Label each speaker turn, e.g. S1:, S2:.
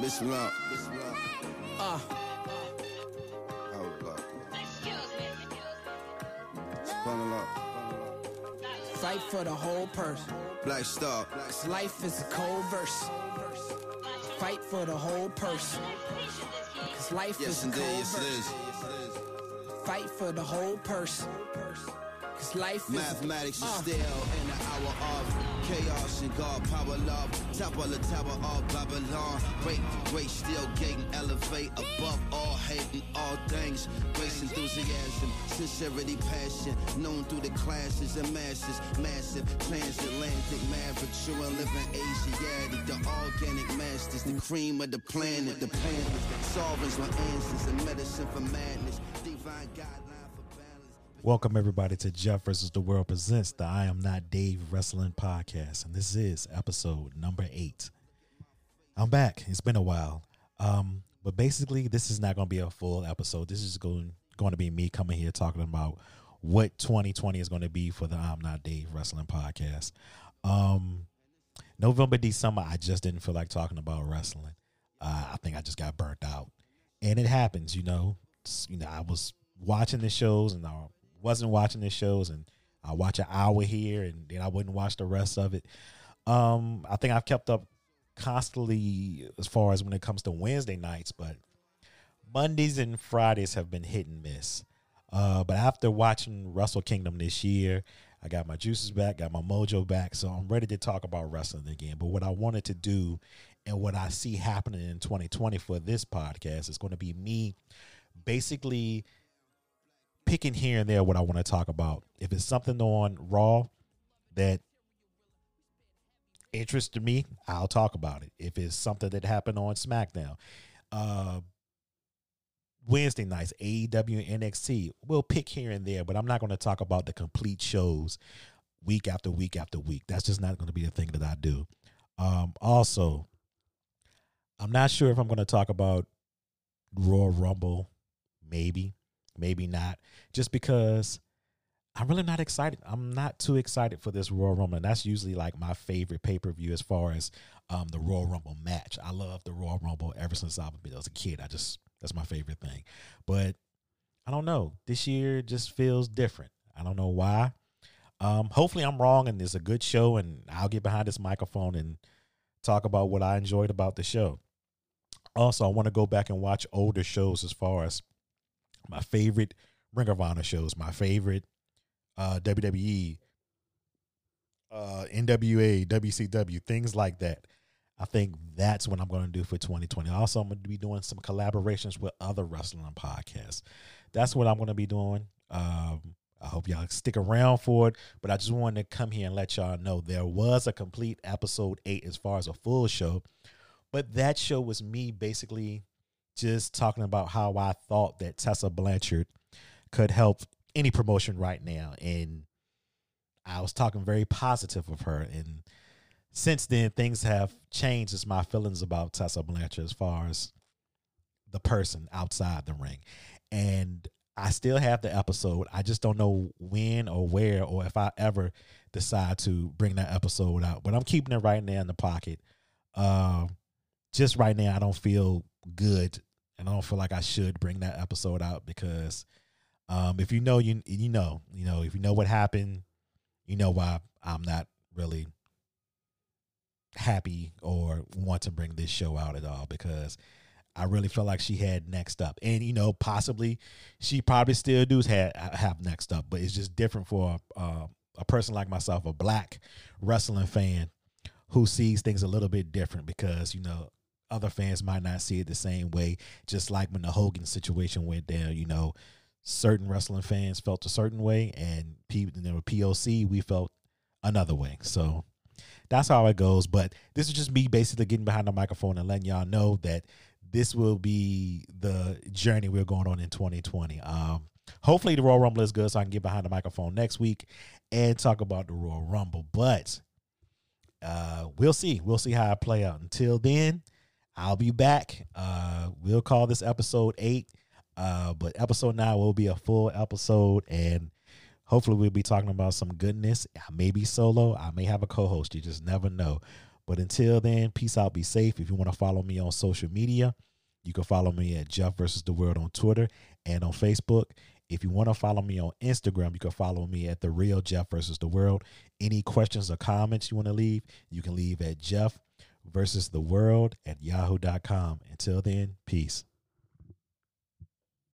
S1: Listen up.
S2: Uh,
S1: Hold up. Bundle up.
S2: fight for the whole person.
S1: Black Star.
S2: Cause life is a cold verse. Fight for the whole person. Cause life
S1: Yes,
S2: is a
S1: indeed.
S2: cold
S1: Yes, it
S2: verse.
S1: is.
S2: Fight for the whole person. Cause life is
S1: Mathematics is
S2: Uh.
S1: still in the hour of chaos and God power love. Top of the tower of Babylon. Great, great still gating, elevate above all hating all things. Grace, enthusiasm, sincerity, passion. Known through the classes and masses. Massive transatlantic maverick, true and living Asiatic. The organic masters, the cream of the planet. The planet, sovereigns with answers and medicine for madness. Divine guideline for balance.
S3: Welcome everybody to Jeff versus the World presents the I Am Not Dave Wrestling Podcast, and this is episode number eight. I'm back. It's been a while, um, but basically, this is not going to be a full episode. This is going going to be me coming here talking about what 2020 is going to be for the I'm Not Dave Wrestling Podcast. Um, November, December, I just didn't feel like talking about wrestling. Uh, I think I just got burnt out, and it happens. You know, you know, I was watching the shows and I wasn't watching the shows, and I watch an hour here, and then I wouldn't watch the rest of it. Um, I think I've kept up constantly as far as when it comes to Wednesday nights, but Mondays and Fridays have been hit and miss. Uh, but after watching Wrestle Kingdom this year, I got my juices back, got my mojo back, so I'm ready to talk about wrestling again. But what I wanted to do and what I see happening in 2020 for this podcast is going to be me basically picking here and there what I want to talk about. If it's something on Raw that interested me, I'll talk about it. If it's something that happened on SmackDown, uh, Wednesday nights, AEW NXT, we'll pick here and there, but I'm not going to talk about the complete shows week after week after week. That's just not going to be the thing that I do. Um, also, I'm not sure if I'm going to talk about Royal Rumble, maybe, maybe not, just because I'm really not excited. I'm not too excited for this Royal Rumble. And that's usually like my favorite pay per view as far as um, the Royal Rumble match. I love the Royal Rumble ever since I was a kid. I just, that's my favorite thing. But I don't know. This year just feels different. I don't know why. Um, hopefully I'm wrong and it's a good show and I'll get behind this microphone and talk about what I enjoyed about the show. Also, I want to go back and watch older shows as far as my favorite Ring of Honor shows, my favorite uh, WWE, uh, NWA, WCW, things like that. I think that's what I'm going to do for 2020. Also, I'm going to be doing some collaborations with other wrestling podcasts. That's what I'm going to be doing. Um, I hope y'all stick around for it. But I just wanted to come here and let y'all know there was a complete episode eight as far as a full show. But that show was me basically just talking about how I thought that Tessa Blanchard could help any promotion right now. And I was talking very positive of her. And since then, things have changed as my feelings about Tessa Blanchard as far as the person outside the ring. And I still have the episode. I just don't know when or where or if I ever decide to bring that episode out. But I'm keeping it right now in the pocket. Um, just right now, I don't feel good, and I don't feel like I should bring that episode out because um, if you know, you you know, you know, if you know what happened, you know why I'm not really happy or want to bring this show out at all because I really feel like she had next up, and you know, possibly she probably still does have have next up, but it's just different for uh, a person like myself, a black wrestling fan who sees things a little bit different because you know other fans might not see it the same way. Just like when the Hogan situation went down, you know, certain wrestling fans felt a certain way, and people, you know, POC, we felt another way. So that's how it goes. But this is just me basically getting behind the microphone and letting y'all know that this will be the journey we're going on in 2020. Um, hopefully the Royal Rumble is good, so I can get behind the microphone next week and talk about the Royal Rumble. But uh, we'll see. We'll see how I play out. Until then, I'll be back. Uh, we'll call this episode eight. Uh, but episode nine will be a full episode, and hopefully we'll be talking about some goodness. I may be solo. I may have a co-host. You just never know. But until then, peace out, be safe. If you want to follow me on social media, you can follow me at Jeff versus the World on Twitter and on Facebook. If you want to follow me on Instagram, you can follow me at the real Jeff versus the world. Any questions or comments you want to leave, you can leave at Jeff versus the world at yahoo.com. Until then, peace.